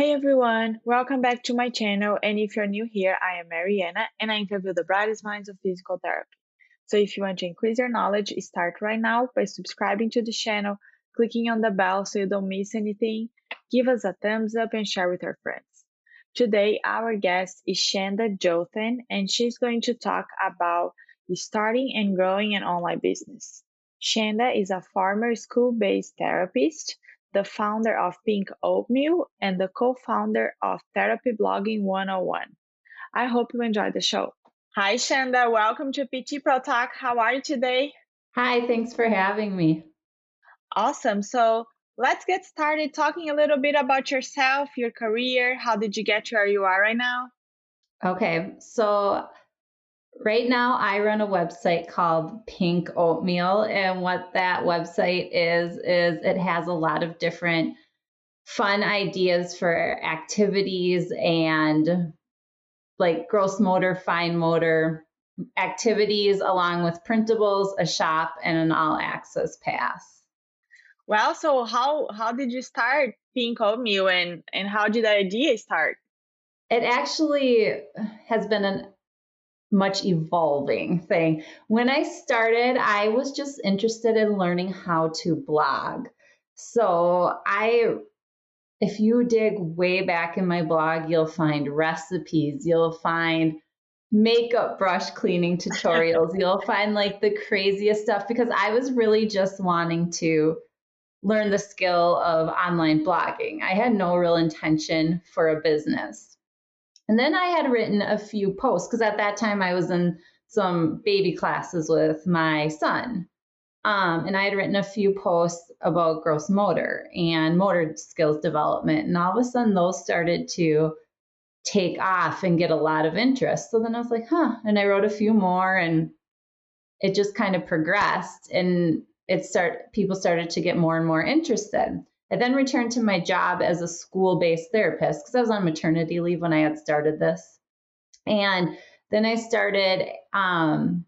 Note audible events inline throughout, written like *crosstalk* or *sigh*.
Hey everyone, welcome back to my channel. And if you're new here, I am Mariana and I interview the brightest minds of physical therapy. So if you want to increase your knowledge, start right now by subscribing to the channel, clicking on the bell so you don't miss anything. Give us a thumbs up and share with your friends. Today, our guest is Chanda Jothen and she's going to talk about starting and growing an online business. Shanda is a former school-based therapist the founder of Pink Oatmeal and the co founder of Therapy Blogging 101. I hope you enjoyed the show. Hi, Chanda. Welcome to PT Pro Talk. How are you today? Hi, thanks for having me. Awesome. So let's get started talking a little bit about yourself, your career. How did you get to where you are right now? Okay. So Right now, I run a website called Pink Oatmeal. And what that website is, is it has a lot of different fun ideas for activities and like gross motor, fine motor activities, along with printables, a shop, and an all access pass. Well, so how how did you start Pink Oatmeal and and how did the idea start? It actually has been an much evolving thing. When I started, I was just interested in learning how to blog. So I if you dig way back in my blog, you'll find recipes, you'll find makeup brush cleaning tutorials, *laughs* you'll find like the craziest stuff because I was really just wanting to learn the skill of online blogging. I had no real intention for a business. And then I had written a few posts because at that time I was in some baby classes with my son. Um, and I had written a few posts about gross motor and motor skills development. And all of a sudden, those started to take off and get a lot of interest. So then I was like, huh. And I wrote a few more and it just kind of progressed and it start people started to get more and more interested. I then returned to my job as a school based therapist because I was on maternity leave when I had started this. And then I started um,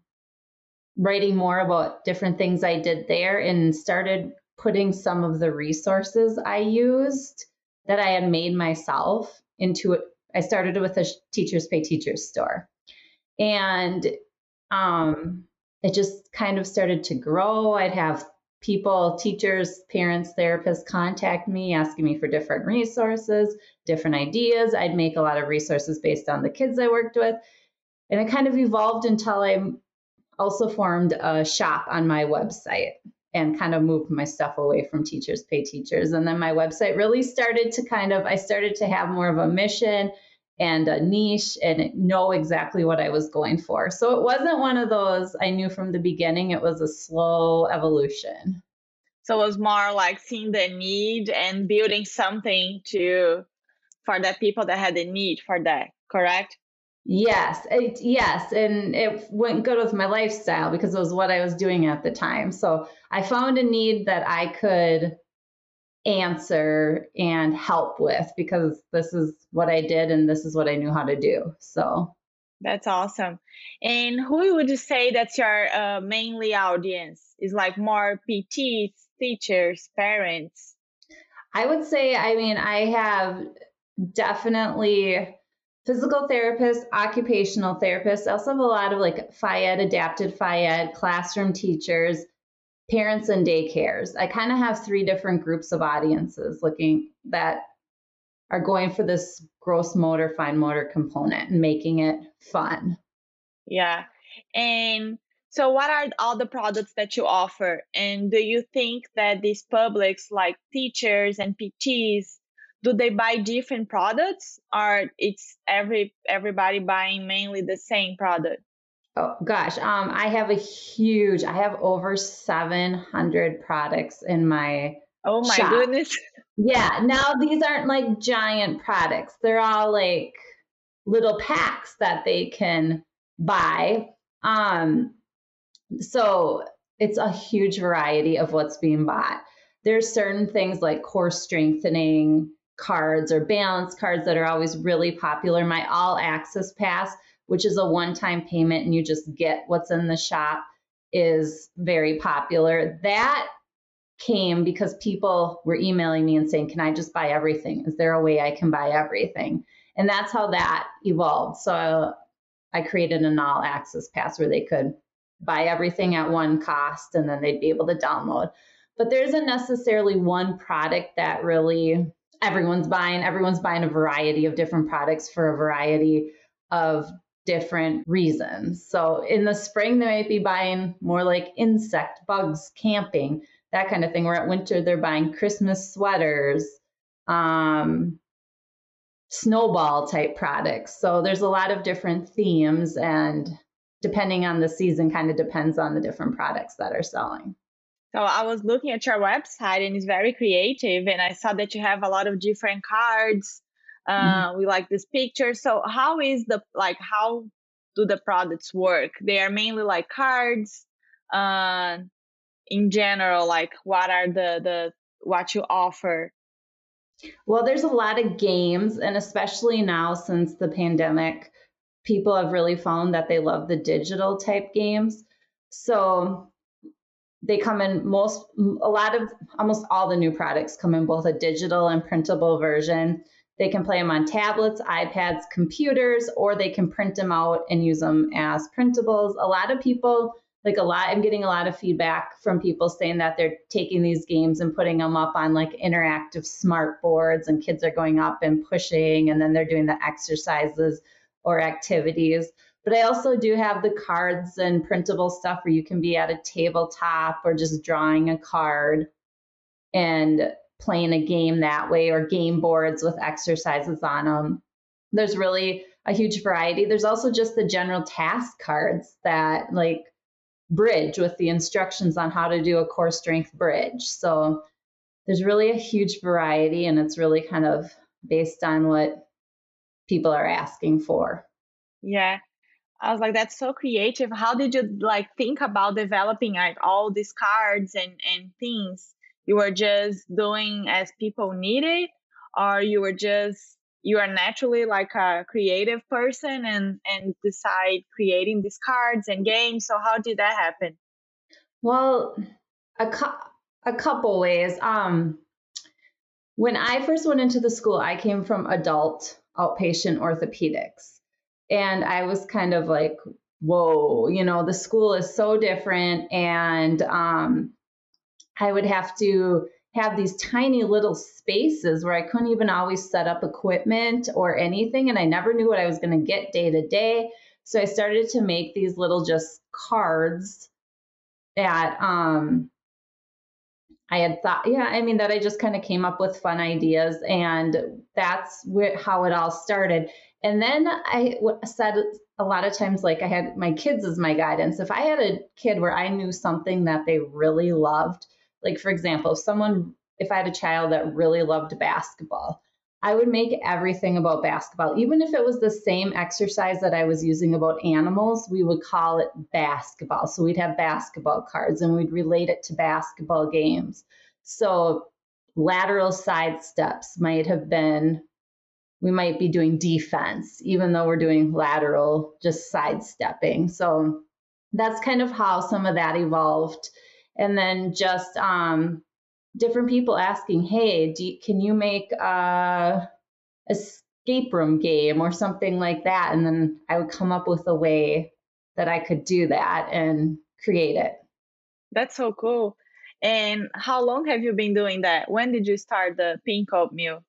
writing more about different things I did there and started putting some of the resources I used that I had made myself into it. I started with a teachers pay teachers store. And um, it just kind of started to grow. I'd have people, teachers, parents, therapists contact me asking me for different resources, different ideas. I'd make a lot of resources based on the kids I worked with. And it kind of evolved until I also formed a shop on my website and kind of moved my stuff away from teachers pay teachers. And then my website really started to kind of, I started to have more of a mission and a niche and know exactly what I was going for. So it wasn't one of those I knew from the beginning, it was a slow evolution. So it was more like seeing the need and building something to for the people that had the need for that, correct? Yes, it, yes, and it went good with my lifestyle because it was what I was doing at the time. So I found a need that I could answer and help with because this is what I did and this is what I knew how to do. So that's awesome. And who would you say that's your uh, mainly audience? Is like more PTs, teachers, parents? I would say, I mean, I have definitely physical therapists, occupational therapists. I also have a lot of like phy ed, adapted phy ed, classroom teachers, parents and daycares. I kind of have three different groups of audiences looking that are going for this gross motor, fine motor component and making it fun. Yeah. And so, what are all the products that you offer? And do you think that these publics, like teachers and PTs, do they buy different products, or it's every everybody buying mainly the same product? Oh gosh, um, I have a huge. I have over seven hundred products in my. Oh my shop. goodness! Yeah, now these aren't like giant products. They're all like little packs that they can buy. Um, so it's a huge variety of what's being bought. There's certain things like core strengthening cards or balance cards that are always really popular. My all access pass which is a one time payment and you just get what's in the shop, is very popular. That came because people were emailing me and saying, Can I just buy everything? Is there a way I can buy everything? And that's how that evolved. So I created an all access pass where they could buy everything at one cost and then they'd be able to download. But there isn't necessarily one product that really everyone's buying. Everyone's buying a variety of different products for a variety of different reasons. So in the spring, they might be buying more like insect, bugs, camping, that kind of thing. Where at winter, they're buying Christmas sweaters, um, snowball type products. So there's a lot of different themes, and depending on the season, kind of depends on the different products that are selling. So I was looking at your website and it's very creative, and I saw that you have a lot of different cards. Uh, mm-hmm. We like this picture. So how is the like how do the products work? They are mainly like cards. Uh, in general, like what are the the what you offer? Well, there's a lot of games, and especially now since the pandemic, people have really found that they love the digital type games. So they come in most a lot of almost all the new products come in both a digital and printable version they can play them on tablets ipads computers or they can print them out and use them as printables. A lot of people like a lot i'm getting a lot of feedback from people saying that they're taking these games and putting them up on like interactive smart boards and kids are going up and pushing and then they're doing the exercises or activities. But I also do have the cards and printable stuff where you can be at a tabletop or just drawing a card. And playing a game that way or game boards with exercises on them. There's really a huge variety. There's also just the general task cards that like bridge with the instructions on how to do a core strength bridge. So there's really a huge variety and it's really kind of based on what people are asking for. Yeah. I was like, that's so creative. How did you like think about developing like all these cards and and things? You were just doing as people needed, or you were just you are naturally like a creative person and and decide creating these cards and games. So how did that happen? Well, a cu- a couple ways. Um, when I first went into the school, I came from adult outpatient orthopedics. And I was kind of like, whoa, you know, the school is so different. And um, I would have to have these tiny little spaces where I couldn't even always set up equipment or anything. And I never knew what I was going to get day to day. So I started to make these little just cards that um, I had thought, yeah, I mean, that I just kind of came up with fun ideas. And that's where, how it all started. And then I said a lot of times, like I had my kids as my guidance. If I had a kid where I knew something that they really loved, like for example, if someone, if I had a child that really loved basketball, I would make everything about basketball. Even if it was the same exercise that I was using about animals, we would call it basketball. So we'd have basketball cards and we'd relate it to basketball games. So lateral side steps might have been we might be doing defense, even though we're doing lateral, just sidestepping. So that's kind of how some of that evolved. And then just um, different people asking, hey, you, can you make a escape room game or something like that? And then I would come up with a way that I could do that and create it. That's so cool. And how long have you been doing that? When did you start the pink oatmeal?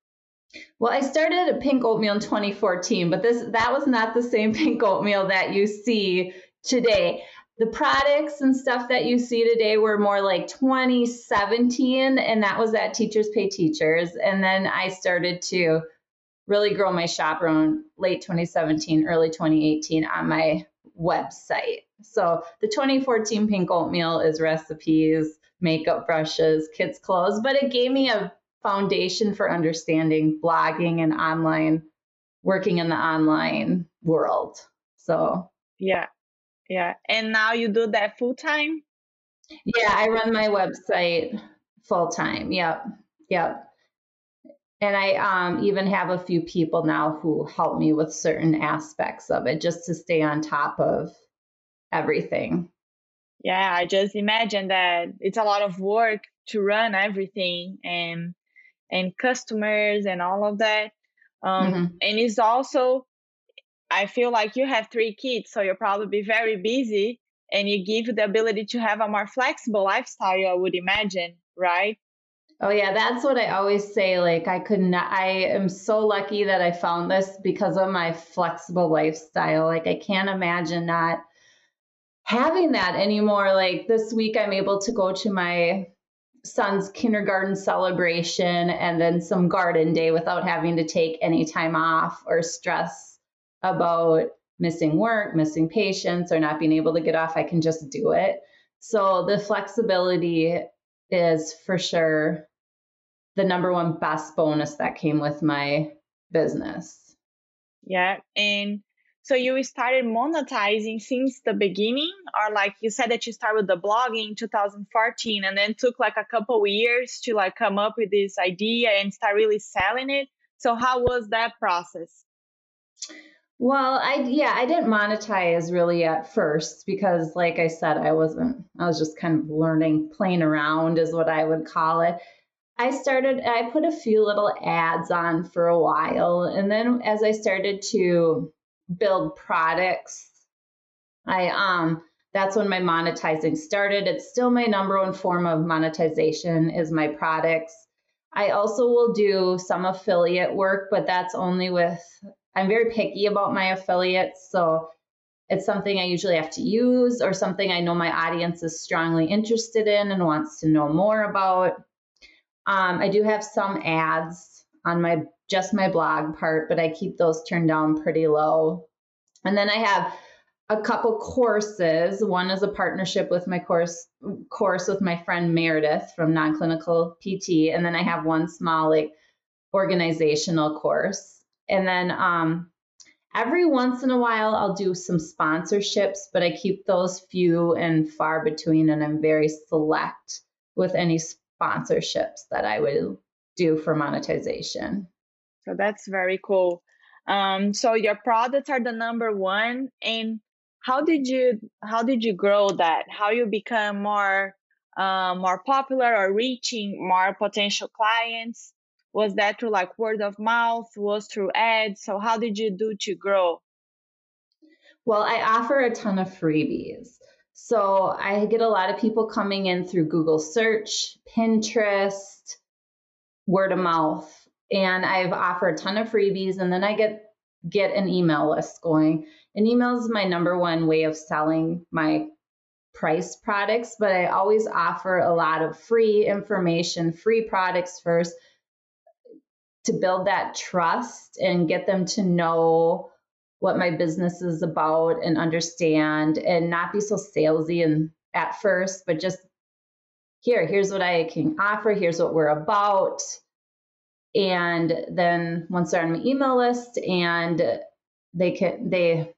Well, I started a pink oatmeal in 2014, but this that was not the same *laughs* pink oatmeal that you see today. The products and stuff that you see today were more like 2017, and that was at Teachers Pay Teachers. And then I started to really grow my shop around late 2017, early 2018 on my website. So the 2014 pink oatmeal is recipes, makeup brushes, kids' clothes, but it gave me a foundation for understanding blogging and online working in the online world. So, yeah. Yeah. And now you do that full time? Yeah, I run my website full time. Yep. Yep. And I um, even have a few people now who help me with certain aspects of it just to stay on top of everything. Yeah, I just imagine that it's a lot of work to run everything and and customers and all of that. Um, mm-hmm. And it's also, I feel like you have three kids, so you'll probably be very busy and you give the ability to have a more flexible lifestyle, I would imagine, right? Oh yeah, that's what I always say. Like I could not I am so lucky that I found this because of my flexible lifestyle. Like I can't imagine not having that anymore. Like this week I'm able to go to my son's kindergarten celebration and then some garden day without having to take any time off or stress about missing work, missing patients, or not being able to get off. I can just do it. So the flexibility is for sure the number one best bonus that came with my business. Yeah. And so you started monetizing since the beginning, or like you said that you started the blogging in 2014 and then took like a couple years to like come up with this idea and start really selling it. So how was that process? Well, I yeah, I didn't monetize really at first because like I said, I wasn't I was just kind of learning, playing around is what I would call it. I started I put a few little ads on for a while and then as I started to build products, I um that's when my monetizing started. It's still my number one form of monetization is my products. I also will do some affiliate work, but that's only with I'm very picky about my affiliates. So it's something I usually have to use or something I know my audience is strongly interested in and wants to know more about. Um, I do have some ads on my just my blog part, but I keep those turned down pretty low. And then I have a couple courses. One is a partnership with my course course with my friend Meredith from Non-Clinical PT, and then I have one small like organizational course. And then um, every once in a while, I'll do some sponsorships, but I keep those few and far between, and I'm very select with any sponsorships that I would do for monetization. So that's very cool. Um, so your products are the number one, and how did you how did you grow that? How you become more uh, more popular or reaching more potential clients? Was that through like word of mouth? Was through ads? So how did you do to grow? Well, I offer a ton of freebies. So I get a lot of people coming in through Google search, Pinterest, word of mouth, and I've offered a ton of freebies and then I get get an email list going. An email is my number one way of selling my price products, but I always offer a lot of free information, free products first to build that trust and get them to know what my business is about and understand and not be so salesy and at first, but just here, here's what I can offer, here's what we're about. And then once they're on my email list and they can they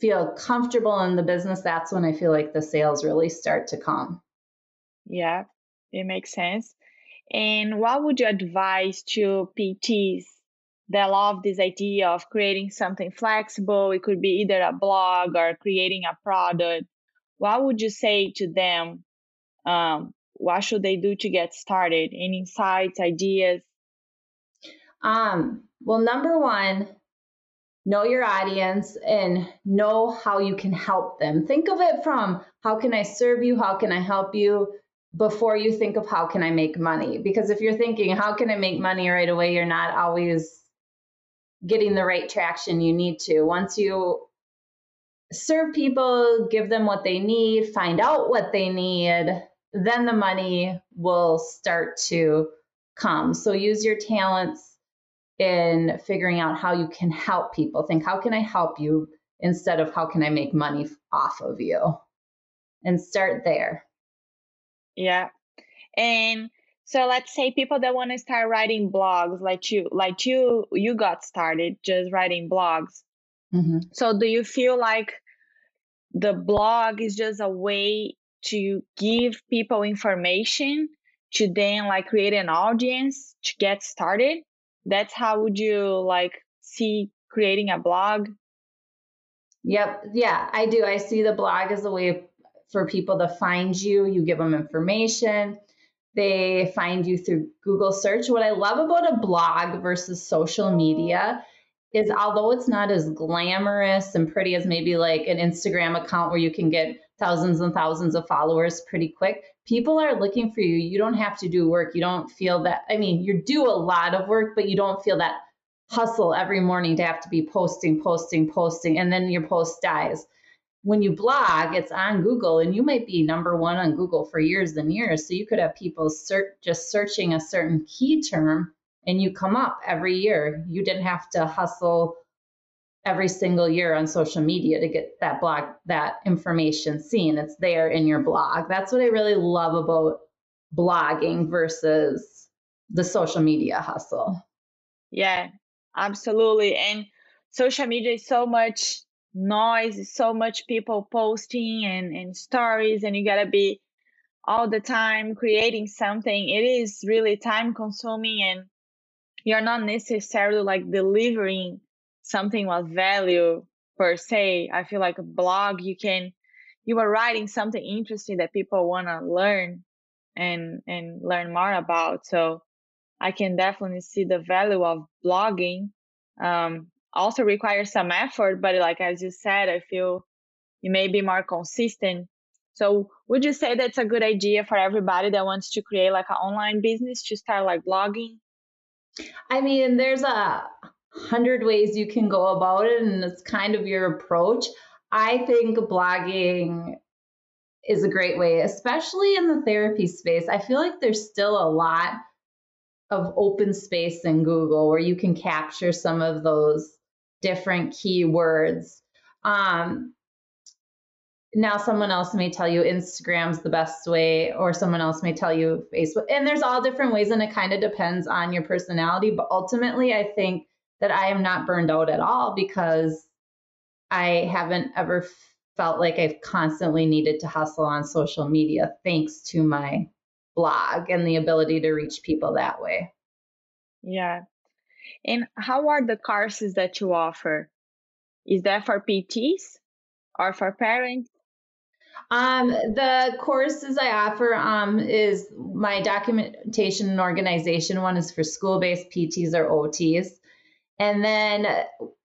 feel comfortable in the business, that's when I feel like the sales really start to come. Yeah, it makes sense. And what would you advise to PTs that love this idea of creating something flexible? It could be either a blog or creating a product. What would you say to them? Um, what should they do to get started? Any insights, ideas? Um, well, number one, know your audience and know how you can help them. Think of it from how can I serve you? How can I help you? Before you think of how can I make money. Because if you're thinking, how can I make money right away, you're not always getting the right traction you need to. Once you serve people, give them what they need, find out what they need, then the money will start to come. So use your talents in figuring out how you can help people. Think, how can I help you instead of how can I make money off of you? And start there. Yeah. And so let's say people that want to start writing blogs like you, like you, you got started just writing blogs. Mm-hmm. So do you feel like the blog is just a way to give people information to then like create an audience to get started? That's how would you like see creating a blog? Yep. Yeah, I do. I see the blog as a way for people to find you. You give them information. They find you through Google search. What I love about a blog versus social media is although it's not as glamorous and pretty as maybe like an Instagram account where you can get thousands and thousands of followers pretty quick, people are looking for you. You don't have to do work. You don't feel that. I mean, you do a lot of work, but you don't feel that hustle every morning to have to be posting, posting, posting, and then your post dies. When you blog, it's on Google, and you might be number one on Google for years and years. So you could have people search, just searching a certain key term, and you come up every year. You didn't have to hustle every single year on social media to get that blog that information seen it's there in your blog that's what i really love about blogging versus the social media hustle yeah absolutely and social media is so much noise so much people posting and, and stories and you gotta be all the time creating something it is really time consuming and you're not necessarily like delivering something of value per se. I feel like a blog, you can, you are writing something interesting that people want to learn and, and learn more about. So I can definitely see the value of blogging. Um, also requires some effort, but like, as you said, I feel you may be more consistent. So would you say that's a good idea for everybody that wants to create like an online business to start like blogging? I mean, there's a hundred ways you can go about it, and it's kind of your approach. I think blogging is a great way, especially in the therapy space. I feel like there's still a lot of open space in Google where you can capture some of those different keywords. Um, now, someone else may tell you Instagram's the best way, or someone else may tell you Facebook. And there's all different ways, and it kind of depends on your personality. But ultimately, I think that I am not burned out at all because I haven't ever felt like I've constantly needed to hustle on social media thanks to my blog and the ability to reach people that way. Yeah. And how are the courses that you offer? Is that for PTs or for parents? Um, the courses I offer um, is my documentation and organization one is for school-based PTs or OTs. And then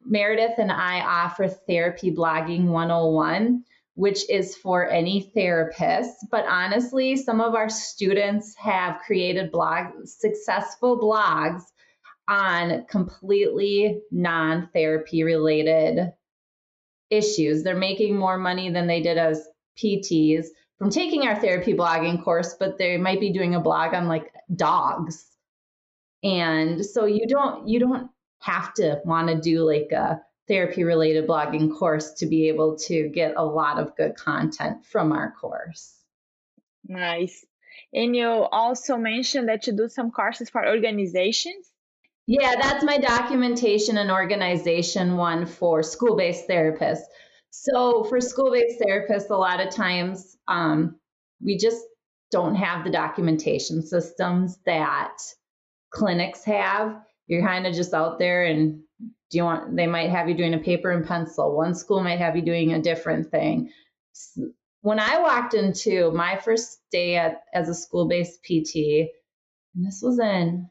Meredith and I offer Therapy Blogging 101, which is for any therapist. But honestly, some of our students have created blogs, successful blogs on completely non therapy related issues. They're making more money than they did as PTs from taking our therapy blogging course, but they might be doing a blog on like dogs. And so you don't you don't have to want to do like a therapy related blogging course to be able to get a lot of good content from our course. Nice. And you also mentioned that you do some courses for organizations. Yeah, that's my documentation and organization one for school based therapists. So, for school based therapists, a lot of times um, we just don't have the documentation systems that clinics have. You're kind of just out there and do you want they might have you doing a paper and pencil. One school might have you doing a different thing. When i walked into my first day at, as a school-based pt and this was in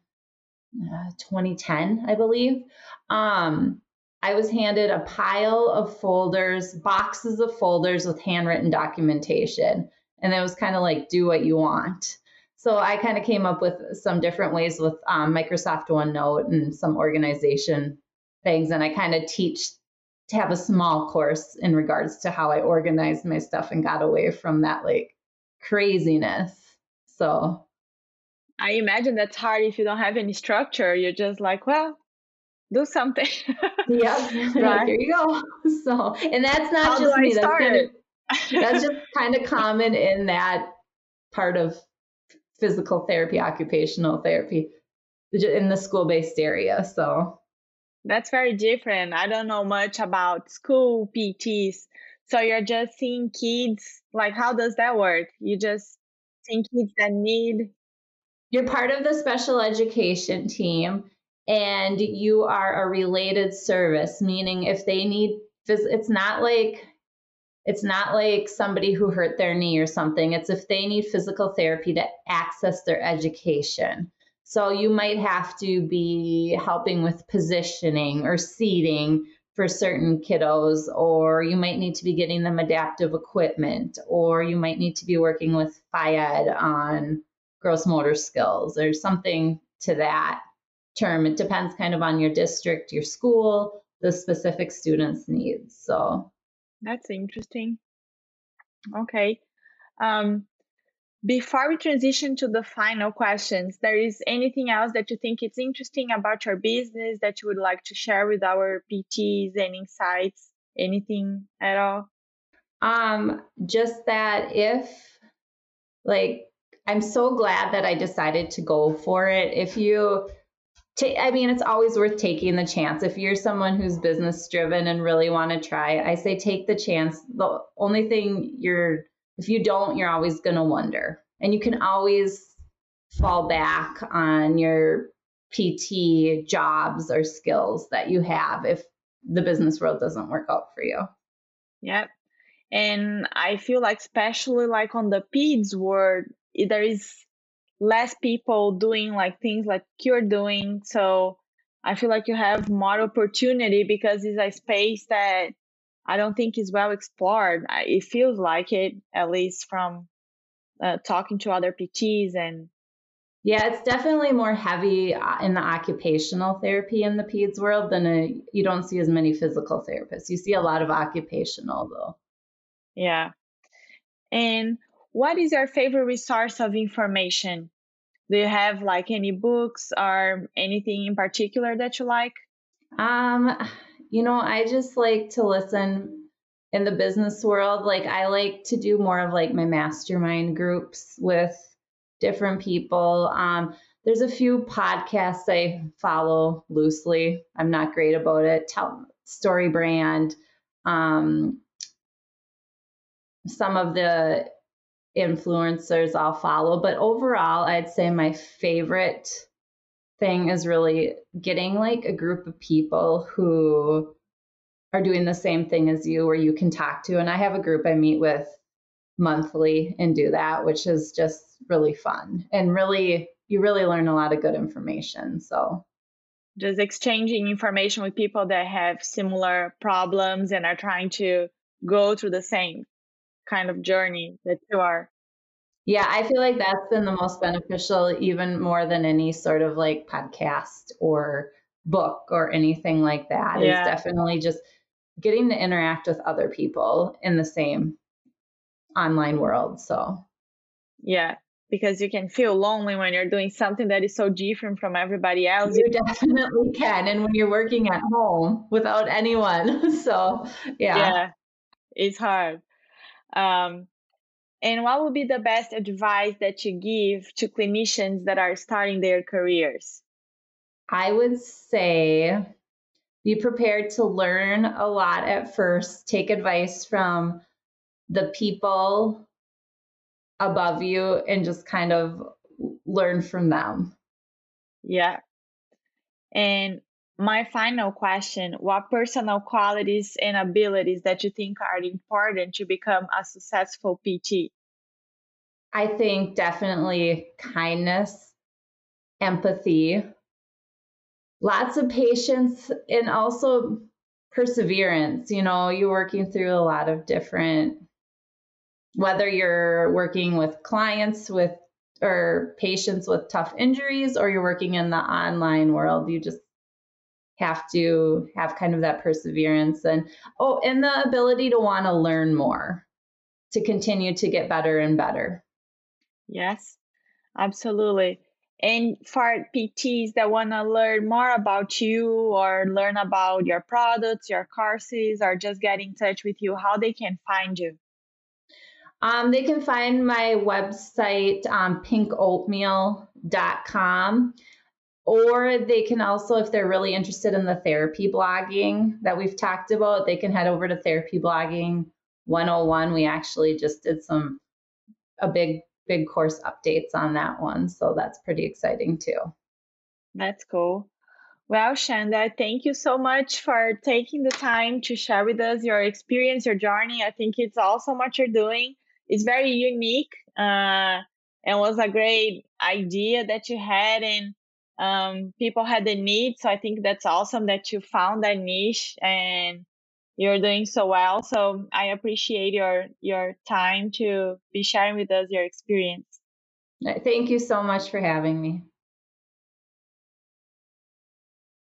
uh, 2010 i believe um, i was handed a pile of folders boxes of folders with handwritten documentation and it was kind of like do what you want so I kind of came up with some different ways with um, Microsoft OneNote and some organization things. And I kind of teach to have a small course in regards to how I organized my stuff and got away from that like craziness. So I imagine that's hard if you don't have any structure. You're just like, well, do something. yep. *laughs* *laughs* Right. Here you go. *laughs* So, and that's not how just me. That's, kind of, that's just kind of common in that part of physical therapy, occupational therapy in the school based area. So that's very different. I don't know much about school PTs. So you're just seeing kids, like, how does that work? You just seeing kids that need. You're part of the special education team and you are a related service, meaning if they need, it's not like It's not like somebody who hurt their knee or something. It's if they need physical therapy to access their education. So you might have to be helping with positioning or seating for certain kiddos, or you might need to be getting them adaptive equipment, or you might need to be working with phy ed on gross motor skills or something to that term. It depends kind of on your district, your school, the specific student's needs. So that's interesting. Okay. Um, before we transition to the final questions, there is anything else that you think it's interesting about your business that you would like to share with our PTs and insights? Anything at all? Um, just that if like I'm so glad that I decided to go for it. If you I mean, it's always worth taking the chance. If you're someone who's business driven and really want to try, I say take the chance. The only thing you're, if you don't, you're always going to wonder. And you can always fall back on your PT jobs or skills that you have if the business world doesn't work out for you. Yep. And I feel like, especially like on the PEDS world, there is less people doing like things like you're doing. So I feel like you have more opportunity because it's a space that I don't think is well explored. It feels like it, at least from uh, talking to other PTs and. Yeah, it's definitely more heavy uh, in the occupational therapy in the PEDS world than a, you don't see as many physical therapists. You see a lot of occupational though. Yeah. And what is your favorite resource of information? Do you have like any books or anything in particular that you like? Um, you know, I just like to listen in the business world. Like I like to do more of like my mastermind groups with different people. Um, there's a few podcasts I follow loosely. I'm not great about it. Tell Story Brand. Um, some of the influencers I'll follow. But overall, I'd say my favorite thing is really getting like a group of people who are doing the same thing as you or you can talk to. And I have a group I meet with monthly and do that, which is just really fun and really, you really learn a lot of good information. So just exchanging information with people that have similar problems and are trying to go through the same kind of journey that you are. Yeah, I feel like that's been the most beneficial, even more than any sort of like podcast or book or anything like that. Yeah. Is definitely just getting to interact with other people in the same online world. So, yeah, because you can feel lonely when you're doing something that is so different from everybody else. You definitely can. And when you're working at home without anyone. *laughs* so, yeah. Yeah, it's hard. Um, and what would be the best advice that you give to clinicians that are starting their careers? I would say be prepared to learn a lot at first, take advice from the people above you, and just kind of learn from them. Yeah. And my final question what personal qualities and abilities that you think are important to become a successful pt i think definitely kindness empathy lots of patience and also perseverance. You know you're working through a lot of different whether you're working with clients with or patients with tough injuries or you're working in the online world you just have to have kind of that perseverance and oh and the ability to want to learn more to continue to get better and better. Yes absolutely. And for pts that want to learn more about you or learn about your products your courses or just get in touch with you how they can find you? Um, they can find my website on pinkoatmeal.com. Or they can also, if they're really interested in the therapy blogging that we've talked about, they can head over to Therapy Blogging 101. We actually just did some, a big, big course updates on that one. So that's pretty exciting too. That's cool. Well, Chanda, thank you so much for taking the time to share with us your experience, your journey. I think it's awesome what you're doing. It's very unique uh, and was a great idea that you had, and um, people had the need. So I think that's awesome that you found that niche and you're doing so well. So I appreciate your your time to be sharing with us your experience. Thank you so much for having me.